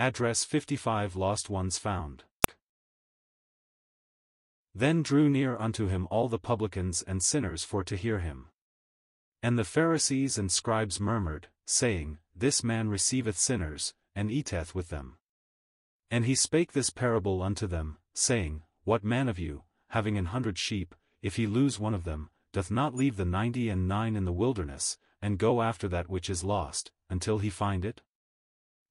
Address 55 Lost Ones Found. Then drew near unto him all the publicans and sinners for to hear him. And the Pharisees and scribes murmured, saying, This man receiveth sinners, and eateth with them. And he spake this parable unto them, saying, What man of you, having an hundred sheep, if he lose one of them, doth not leave the ninety and nine in the wilderness, and go after that which is lost, until he find it?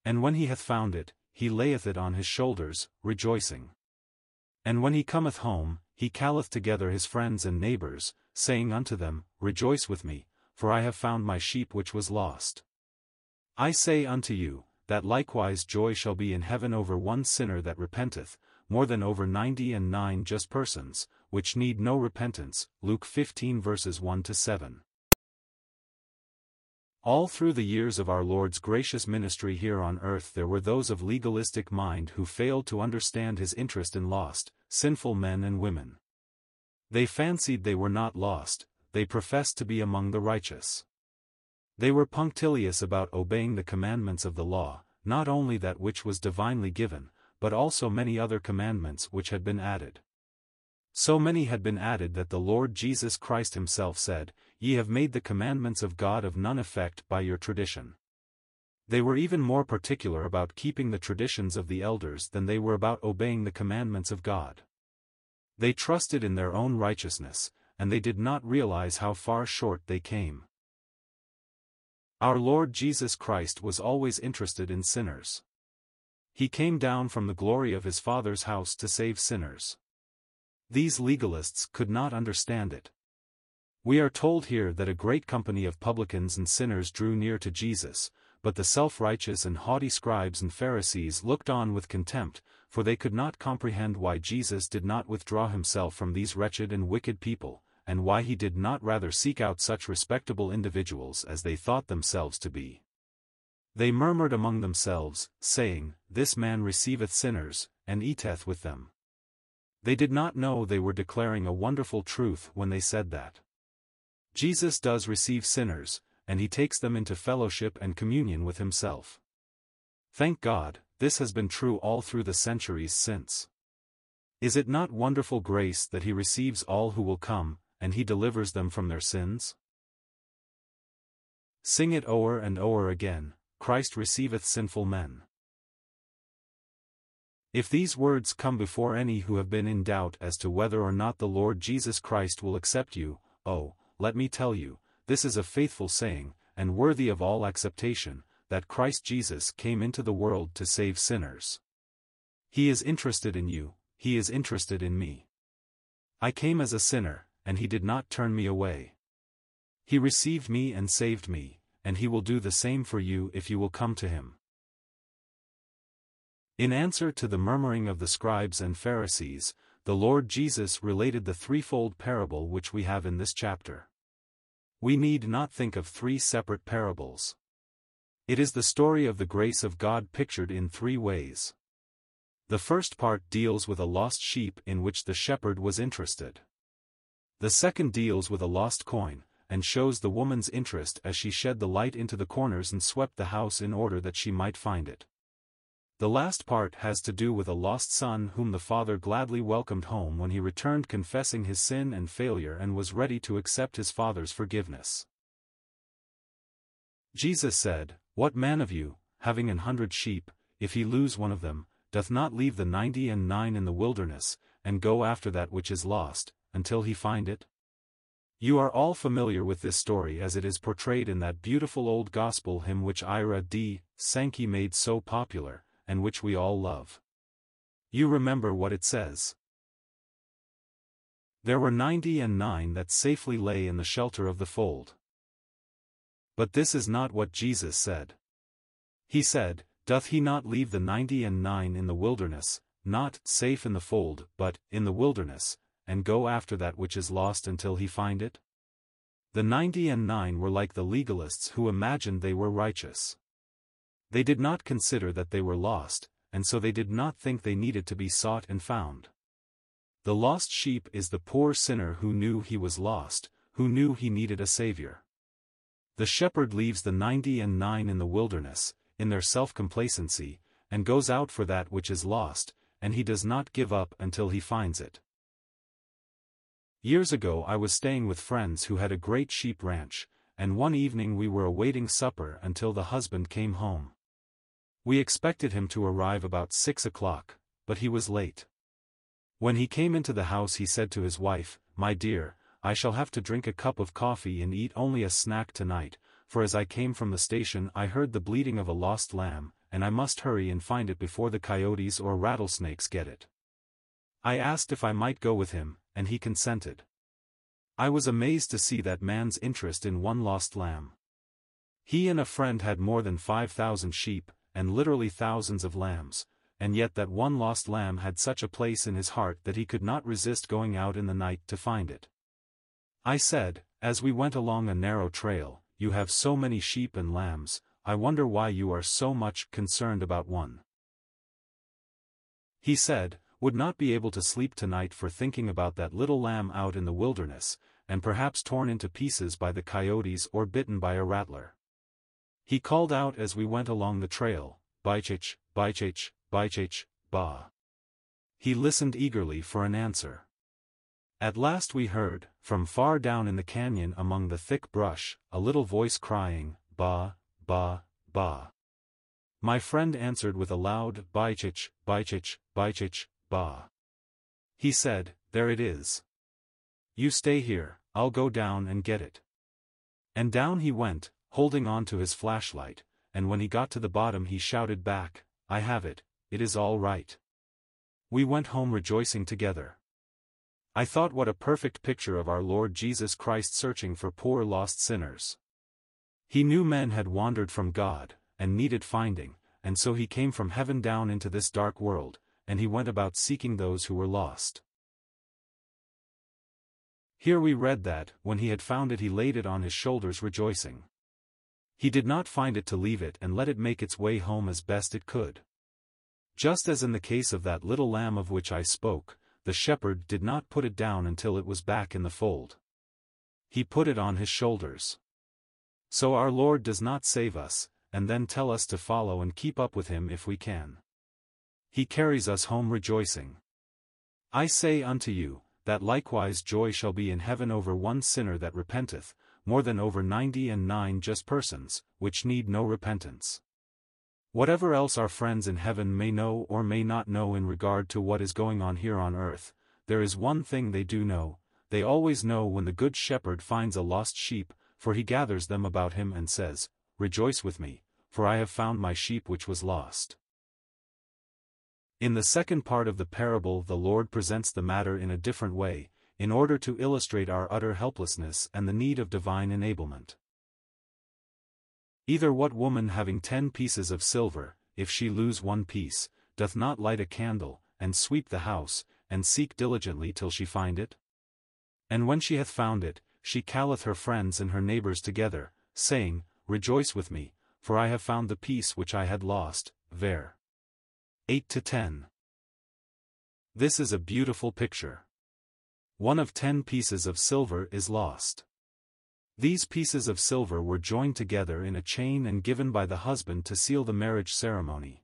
And when he hath found it, he layeth it on his shoulders, rejoicing. And when he cometh home, he calleth together his friends and neighbors, saying unto them, Rejoice with me, for I have found my sheep which was lost. I say unto you, that likewise joy shall be in heaven over one sinner that repenteth, more than over ninety and nine just persons, which need no repentance. Luke 15 verses 1 to 7. All through the years of our Lord's gracious ministry here on earth there were those of legalistic mind who failed to understand his interest in lost, sinful men and women. They fancied they were not lost, they professed to be among the righteous. They were punctilious about obeying the commandments of the law, not only that which was divinely given, but also many other commandments which had been added. So many had been added that the Lord Jesus Christ himself said, Ye have made the commandments of God of none effect by your tradition. They were even more particular about keeping the traditions of the elders than they were about obeying the commandments of God. They trusted in their own righteousness, and they did not realize how far short they came. Our Lord Jesus Christ was always interested in sinners. He came down from the glory of his Father's house to save sinners. These legalists could not understand it. We are told here that a great company of publicans and sinners drew near to Jesus, but the self-righteous and haughty scribes and Pharisees looked on with contempt, for they could not comprehend why Jesus did not withdraw himself from these wretched and wicked people, and why he did not rather seek out such respectable individuals as they thought themselves to be. They murmured among themselves, saying, This man receiveth sinners, and eateth with them. They did not know they were declaring a wonderful truth when they said that. Jesus does receive sinners, and he takes them into fellowship and communion with himself. Thank God, this has been true all through the centuries since. Is it not wonderful grace that he receives all who will come, and he delivers them from their sins? Sing it o'er and o'er again, Christ receiveth sinful men. If these words come before any who have been in doubt as to whether or not the Lord Jesus Christ will accept you, oh, let me tell you, this is a faithful saying, and worthy of all acceptation, that Christ Jesus came into the world to save sinners. He is interested in you, he is interested in me. I came as a sinner, and he did not turn me away. He received me and saved me, and he will do the same for you if you will come to him. In answer to the murmuring of the scribes and Pharisees, the Lord Jesus related the threefold parable which we have in this chapter. We need not think of three separate parables. It is the story of the grace of God pictured in three ways. The first part deals with a lost sheep in which the shepherd was interested. The second deals with a lost coin, and shows the woman's interest as she shed the light into the corners and swept the house in order that she might find it. The last part has to do with a lost son whom the father gladly welcomed home when he returned confessing his sin and failure and was ready to accept his father's forgiveness. Jesus said, What man of you, having an hundred sheep, if he lose one of them, doth not leave the ninety and nine in the wilderness, and go after that which is lost, until he find it? You are all familiar with this story as it is portrayed in that beautiful old gospel hymn which Ira D. Sankey made so popular, and which we all love. You remember what it says. There were ninety and nine that safely lay in the shelter of the fold. But this is not what Jesus said. He said, Doth he not leave the ninety and nine in the wilderness, not safe in the fold, but in the wilderness, and go after that which is lost until he find it? The ninety and nine were like the legalists who imagined they were righteous. They did not consider that they were lost, and so they did not think they needed to be sought and found. The lost sheep is the poor sinner who knew he was lost, who knew he needed a savior. The shepherd leaves the ninety and nine in the wilderness, in their self-complacency, and goes out for that which is lost, and he does not give up until he finds it. Years ago I was staying with friends who had a great sheep ranch, and one evening we were awaiting supper until the husband came home. We expected him to arrive about six o'clock, but he was late. When he came into the house he said to his wife, My dear, I shall have to drink a cup of coffee and eat only a snack tonight, for as I came from the station I heard the bleating of a lost lamb, and I must hurry and find it before the coyotes or rattlesnakes get it. I asked if I might go with him, and he consented. I was amazed to see that man's interest in one lost lamb. He and a friend had more than 5,000 sheep, and literally thousands of lambs, and yet that one lost lamb had such a place in his heart that he could not resist going out in the night to find it. I said, as we went along a narrow trail, you have so many sheep and lambs, I wonder why you are so much concerned about one. He said, would not be able to sleep tonight for thinking about that little lamb out in the wilderness, and perhaps torn into pieces by the coyotes or bitten by a rattler. He called out as we went along the trail, Bychich, Bychich, Bychich, Ba. He listened eagerly for an answer. At last we heard, from far down in the canyon among the thick brush, a little voice crying, Ba, Ba, Ba. My friend answered with a loud, Bychich, Bychich, Bychich, Ba. He said, There it is. You stay here, I'll go down and get it. And down he went, holding on to his flashlight, and when he got to the bottom he shouted back, I have it, it is all right. We went home rejoicing together. I thought what a perfect picture of our Lord Jesus Christ searching for poor lost sinners. He knew men had wandered from God, and needed finding, and so he came from heaven down into this dark world, and he went about seeking those who were lost. Here we read that, when he had found it he laid it on his shoulders rejoicing. He did not find it to leave it and let it make its way home as best it could. Just as in the case of that little lamb of which I spoke, the shepherd did not put it down until it was back in the fold. He put it on his shoulders. So our Lord does not save us, and then tell us to follow and keep up with him if we can. He carries us home rejoicing. I say unto you, that likewise joy shall be in heaven over one sinner that repenteth, more than over ninety and nine just persons, which need no repentance. Whatever else our friends in heaven may know or may not know in regard to what is going on here on earth, there is one thing they do know, they always know when the good shepherd finds a lost sheep, for he gathers them about him and says, Rejoice with me, for I have found my sheep which was lost. In the second part of the parable the Lord presents the matter in a different way, in order to illustrate our utter helplessness and the need of divine enablement. Either what woman having ten pieces of silver, if she lose one piece, doth not light a candle, and sweep the house, and seek diligently till she find it? And when she hath found it, she calleth her friends and her neighbors together, saying, Rejoice with me, for I have found the piece which I had lost, ver. 8 to 10. This is a beautiful picture. One of ten pieces of silver is lost. These pieces of silver were joined together in a chain and given by the husband to seal the marriage ceremony.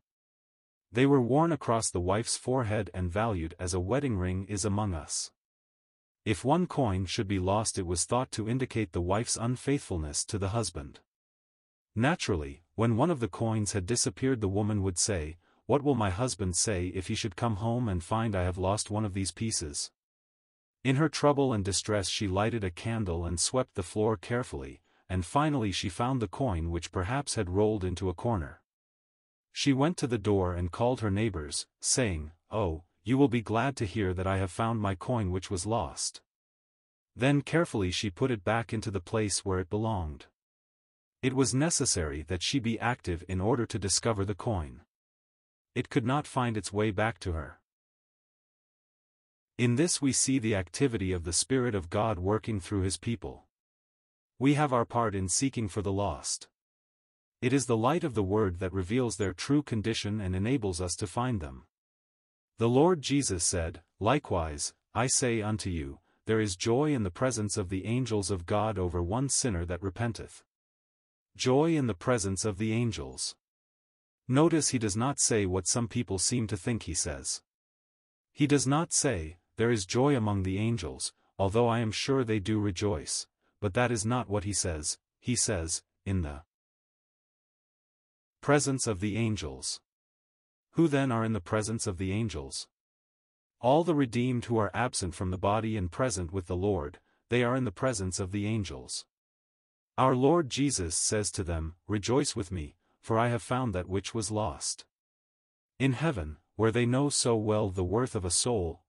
They were worn across the wife's forehead and valued as a wedding ring is among us. If one coin should be lost it was thought to indicate the wife's unfaithfulness to the husband. Naturally, when one of the coins had disappeared the woman would say, what will my husband say if he should come home and find I have lost one of these pieces? In her trouble and distress she lighted a candle and swept the floor carefully, and finally she found the coin which perhaps had rolled into a corner. She went to the door and called her neighbors, saying, Oh, you will be glad to hear that I have found my coin which was lost. Then carefully she put it back into the place where it belonged. It was necessary that she be active in order to discover the coin it could not find its way back to her. In this we see the activity of the Spirit of God working through His people. We have our part in seeking for the lost. It is the light of the Word that reveals their true condition and enables us to find them. The Lord Jesus said, Likewise, I say unto you, there is joy in the presence of the angels of God over one sinner that repenteth. Joy in the presence of the angels. Notice he does not say what some people seem to think he says. He does not say, There is joy among the angels, although I am sure they do rejoice, but that is not what he says, he says, In the presence of the angels. Who then are in the presence of the angels? All the redeemed who are absent from the body and present with the Lord, they are in the presence of the angels. Our Lord Jesus says to them, Rejoice with me, for I have found that which was lost. In heaven, where they know so well the worth of a soul,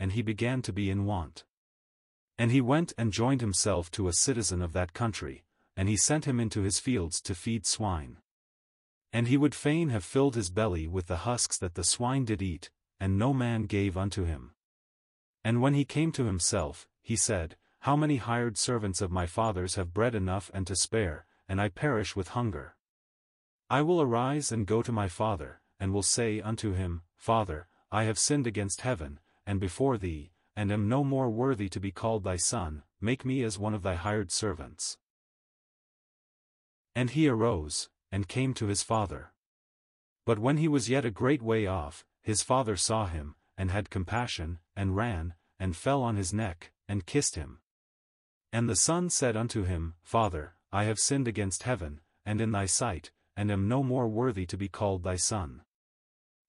and he began to be in want. And he went and joined himself to a citizen of that country, and he sent him into his fields to feed swine. And he would fain have filled his belly with the husks that the swine did eat, and no man gave unto him. And when he came to himself, he said, How many hired servants of my father's have bread enough and to spare, and I perish with hunger. I will arise and go to my father, and will say unto him, Father, I have sinned against heaven, and before thee, and am no more worthy to be called thy son, make me as one of thy hired servants. And he arose, and came to his father. But when he was yet a great way off, his father saw him, and had compassion, and ran, and fell on his neck, and kissed him. And the son said unto him, Father, I have sinned against heaven, and in thy sight, and am no more worthy to be called thy son.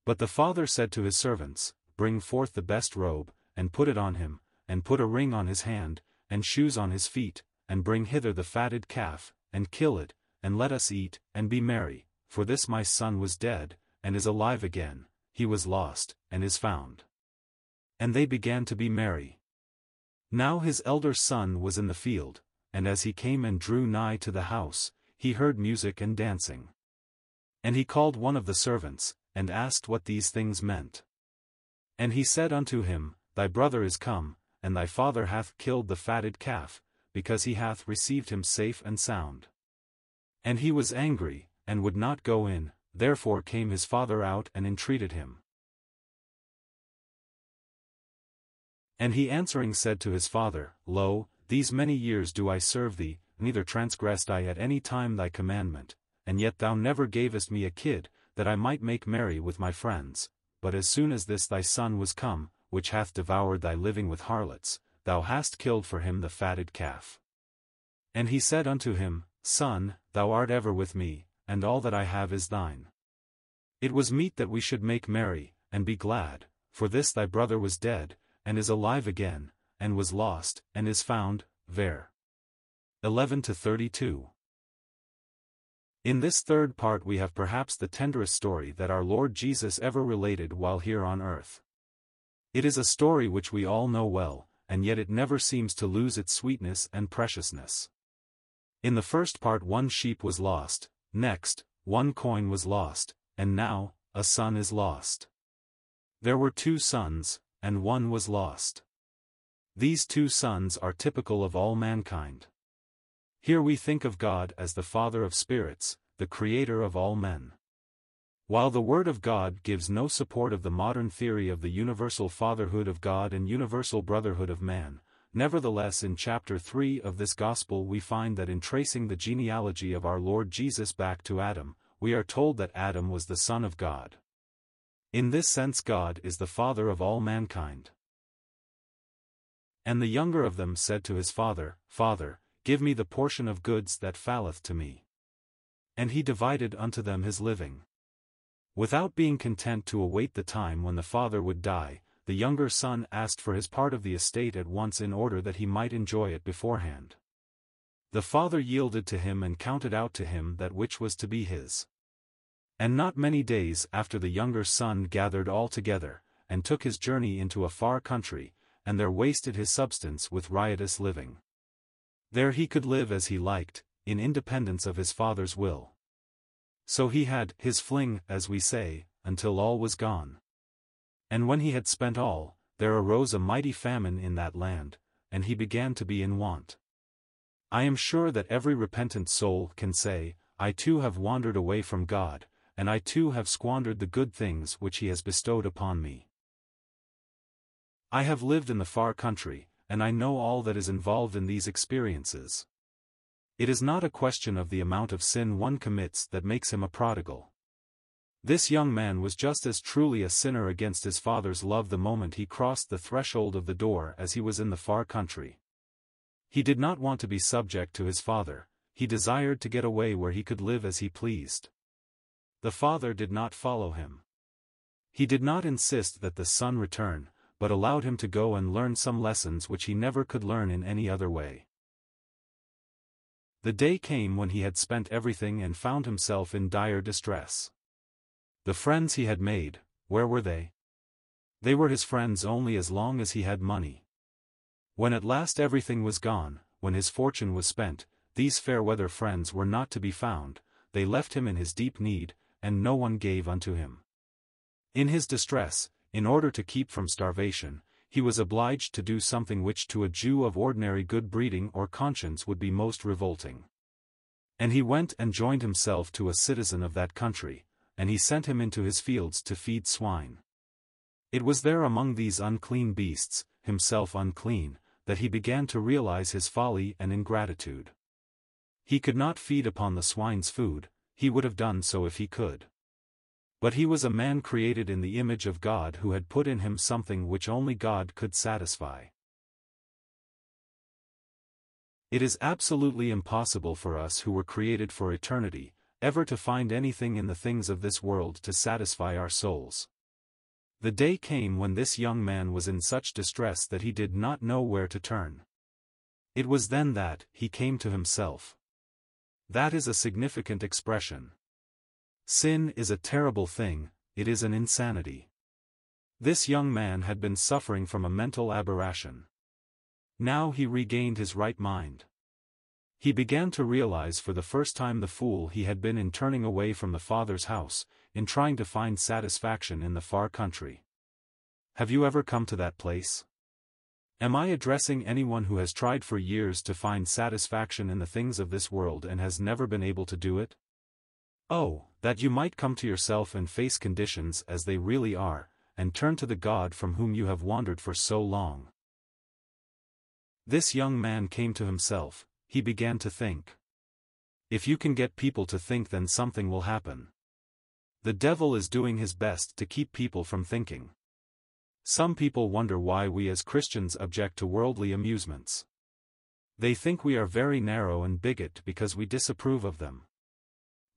But the father said to his servants, Bring forth the best robe, and put it on him, and put a ring on his hand, and shoes on his feet, and bring hither the fatted calf, and kill it, and let us eat, and be merry, for this my son was dead, and is alive again, he was lost, and is found. And they began to be merry. Now his elder son was in the field, and as he came and drew nigh to the house, he heard music and dancing. And he called one of the servants, and asked what these things meant. And he said unto him, Thy brother is come, and thy father hath killed the fatted calf, because he hath received him safe and sound. And he was angry, and would not go in, therefore came his father out and entreated him. And he answering said to his father, Lo, these many years do I serve thee, neither transgressed I at any time thy commandment, and yet thou never gavest me a kid, that I might make merry with my friends, but as soon as this thy son was come, which hath devoured thy living with harlots, thou hast killed for him the fatted calf. And he said unto him, Son, thou art ever with me, and all that I have is thine. It was meet that we should make merry, and be glad, for this thy brother was dead, and is alive again, and was lost, and is found, ver. 11 to 32. In this third part we have perhaps the tenderest story that our Lord Jesus ever related while here on earth. It is a story which we all know well, and yet it never seems to lose its sweetness and preciousness. In the first part one sheep was lost, next, one coin was lost, and now, a son is lost. There were two sons, and one was lost. These two sons are typical of all mankind. Here we think of God as the Father of spirits, the Creator of all men. While the Word of God gives no support of the modern theory of the universal fatherhood of God and universal brotherhood of man, nevertheless in chapter 3 of this Gospel we find that in tracing the genealogy of our Lord Jesus back to Adam, we are told that Adam was the Son of God. In this sense God is the Father of all mankind. And the younger of them said to his father, Father, give me the portion of goods that falleth to me. And he divided unto them his living. Without being content to await the time when the father would die, the younger son asked for his part of the estate at once in order that he might enjoy it beforehand. The father yielded to him and counted out to him that which was to be his. And not many days after the younger son gathered all together, and took his journey into a far country, and there wasted his substance with riotous living. There he could live as he liked, in independence of his father's will. So he had his fling, as we say, until all was gone. And when he had spent all, there arose a mighty famine in that land, and he began to be in want. I am sure that every repentant soul can say, I too have wandered away from God, and I too have squandered the good things which he has bestowed upon me. I have lived in the far country, and I know all that is involved in these experiences. It is not a question of the amount of sin one commits that makes him a prodigal. This young man was just as truly a sinner against his father's love the moment he crossed the threshold of the door as he was in the far country. He did not want to be subject to his father, he desired to get away where he could live as he pleased. The father did not follow him. He did not insist that the son return, but allowed him to go and learn some lessons which he never could learn in any other way. The day came when he had spent everything and found himself in dire distress. The friends he had made, where were they? They were his friends only as long as he had money. When at last everything was gone, when his fortune was spent, these fair-weather friends were not to be found, they left him in his deep need, and no one gave unto him. In his distress, in order to keep from starvation, he was obliged to do something which to a Jew of ordinary good breeding or conscience would be most revolting. And he went and joined himself to a citizen of that country, and he sent him into his fields to feed swine. It was there among these unclean beasts, himself unclean, that he began to realize his folly and ingratitude. He could not feed upon the swine's food, he would have done so if he could. But he was a man created in the image of God who had put in him something which only God could satisfy. It is absolutely impossible for us who were created for eternity, ever to find anything in the things of this world to satisfy our souls. The day came when this young man was in such distress that he did not know where to turn. It was then that he came to himself. That is a significant expression. Sin is a terrible thing, it is an insanity. This young man had been suffering from a mental aberration. Now he regained his right mind. He began to realize for the first time the fool he had been in turning away from the Father's house, in trying to find satisfaction in the far country. Have you ever come to that place? Am I addressing anyone who has tried for years to find satisfaction in the things of this world and has never been able to do it? Oh, that you might come to yourself and face conditions as they really are, and turn to the God from whom you have wandered for so long. This young man came to himself, he began to think. If you can get people to think then something will happen. The devil is doing his best to keep people from thinking. Some people wonder why we as Christians object to worldly amusements. They think we are very narrow and bigot because we disapprove of them.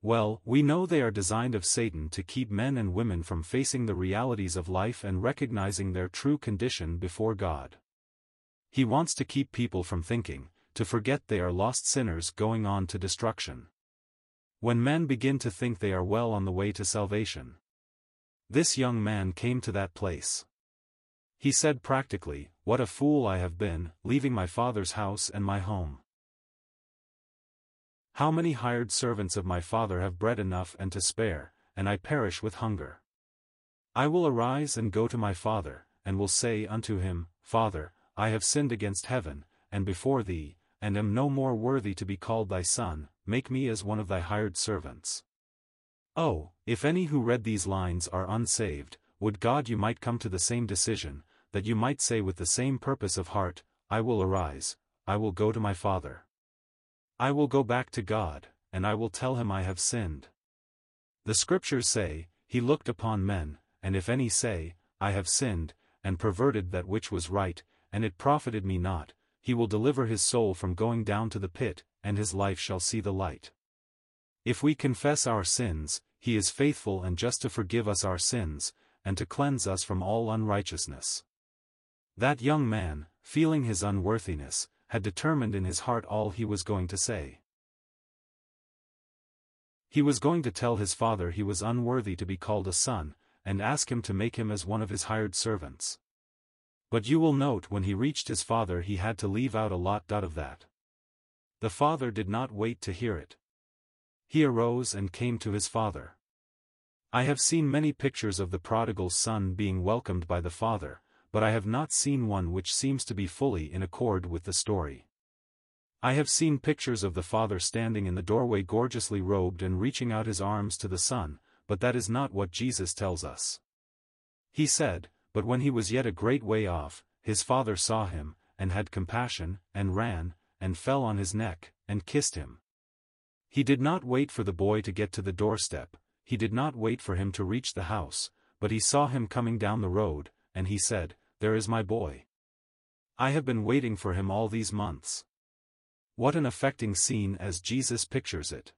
Well, we know they are designed of Satan to keep men and women from facing the realities of life and recognizing their true condition before God. He wants to keep people from thinking, to forget they are lost sinners going on to destruction when men begin to think they are well on the way to salvation. This young man came to that place. He said practically, What a fool I have been, leaving my father's house and my home. How many hired servants of my father have bread enough and to spare, and I perish with hunger. I will arise and go to my father, and will say unto him, Father, I have sinned against heaven, and before thee, and am no more worthy to be called thy son, make me as one of thy hired servants. Oh, if any who read these lines are unsaved, would God you might come to the same decision, that you might say with the same purpose of heart, I will arise, I will go to my Father. I will go back to God, and I will tell him I have sinned. The Scriptures say, He looked upon men, and if any say, I have sinned, and perverted that which was right, and it profited me not, he will deliver his soul from going down to the pit, and his life shall see the light. If we confess our sins, he is faithful and just to forgive us our sins, and to cleanse us from all unrighteousness. That young man, feeling his unworthiness, had determined in his heart all he was going to say. He was going to tell his father he was unworthy to be called a son, and ask him to make him as one of his hired servants. But you will note when he reached his father he had to leave out a lot of that. The father did not wait to hear it. He arose and came to his father. I have seen many pictures of the prodigal son being welcomed by the father, but I have not seen one which seems to be fully in accord with the story. I have seen pictures of the father standing in the doorway gorgeously robed and reaching out his arms to the son, but that is not what Jesus tells us. He said, But when he was yet a great way off, his father saw him, and had compassion, and ran, and fell on his neck, and kissed him. He did not wait for the boy to get to the doorstep, he did not wait for him to reach the house, but he saw him coming down the road, and he said, There is my boy. I have been waiting for him all these months. What an affecting scene as Jesus pictures it.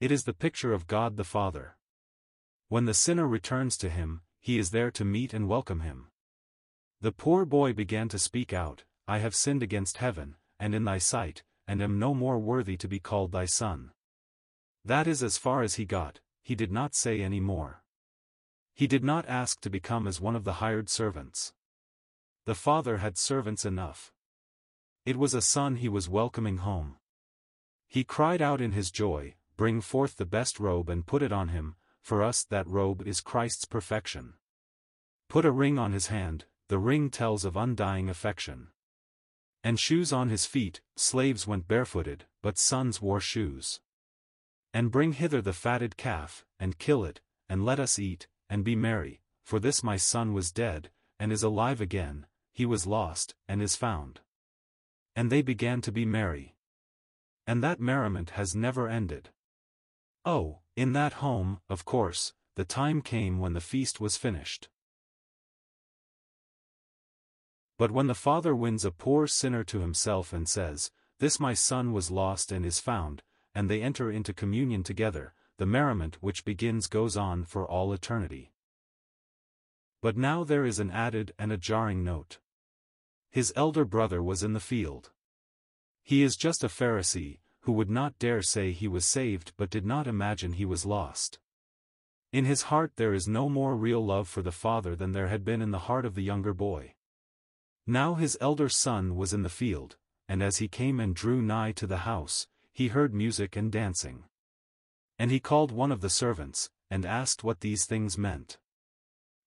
It is the picture of God the Father. When the sinner returns to him, he is there to meet and welcome him. The poor boy began to speak out, I have sinned against heaven, and in thy sight, and am no more worthy to be called thy son. That is as far as he got, he did not say any more. He did not ask to become as one of the hired servants. The father had servants enough. It was a son he was welcoming home. He cried out in his joy, Bring forth the best robe and put it on him, for us that robe is Christ's perfection. Put a ring on his hand, the ring tells of undying affection. And shoes on his feet, slaves went barefooted, but sons wore shoes. And bring hither the fatted calf, and kill it, and let us eat, and be merry, for this my son was dead, and is alive again, he was lost, and is found. And they began to be merry. And that merriment has never ended. Oh, in that home, of course, the time came when the feast was finished. But when the father wins a poor sinner to himself and says, This my son was lost and is found, and they enter into communion together, the merriment which begins goes on for all eternity. But now there is an added and a jarring note. His elder brother was in the field. He is just a Pharisee, who would not dare say he was saved but did not imagine he was lost. In his heart there is no more real love for the father than there had been in the heart of the younger boy. Now his elder son was in the field, and as he came and drew nigh to the house, he heard music and dancing. And he called one of the servants, and asked what these things meant.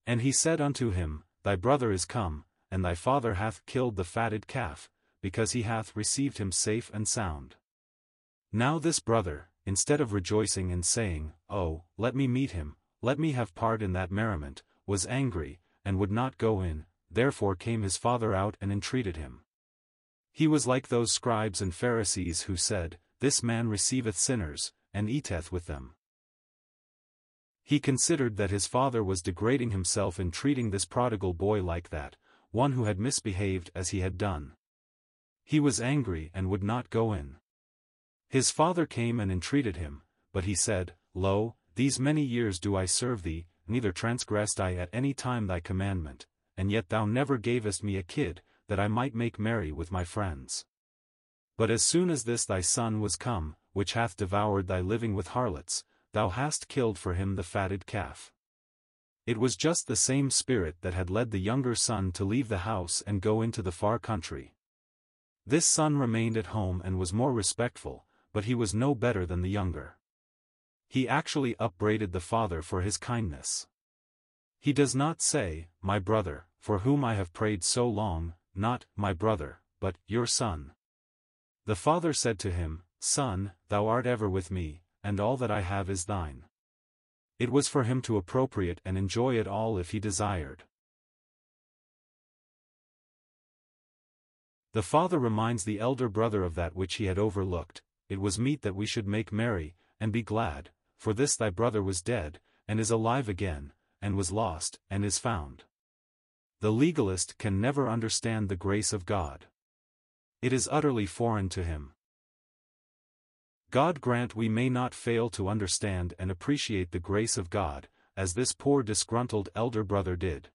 And he said unto him, Thy brother is come, and thy father hath killed the fatted calf, because he hath received him safe and sound. Now this brother, instead of rejoicing and saying, Oh, let me meet him, let me have part in that merriment, was angry, and would not go in, therefore came his father out and entreated him. He was like those scribes and Pharisees who said, this man receiveth sinners, and eateth with them. He considered that his father was degrading himself in treating this prodigal boy like that, one who had misbehaved as he had done. He was angry and would not go in. His father came and entreated him, but he said, Lo, these many years do I serve thee, neither transgressed I at any time thy commandment, and yet thou never gavest me a kid, that I might make merry with my friends. But as soon as this thy son was come, which hath devoured thy living with harlots, thou hast killed for him the fatted calf. It was just the same spirit that had led the younger son to leave the house and go into the far country. This son remained at home and was more respectful, but he was no better than the younger. He actually upbraided the father for his kindness. He does not say, My brother, for whom I have prayed so long, not, My brother, but, Your son. The father said to him, Son, thou art ever with me, and all that I have is thine. It was for him to appropriate and enjoy it all if he desired. The father reminds the elder brother of that which he had overlooked, it was meet that we should make merry, and be glad, for this thy brother was dead, and is alive again, and was lost, and is found. The legalist can never understand the grace of God. It is utterly foreign to him. God grant we may not fail to understand and appreciate the grace of God, as this poor disgruntled elder brother did.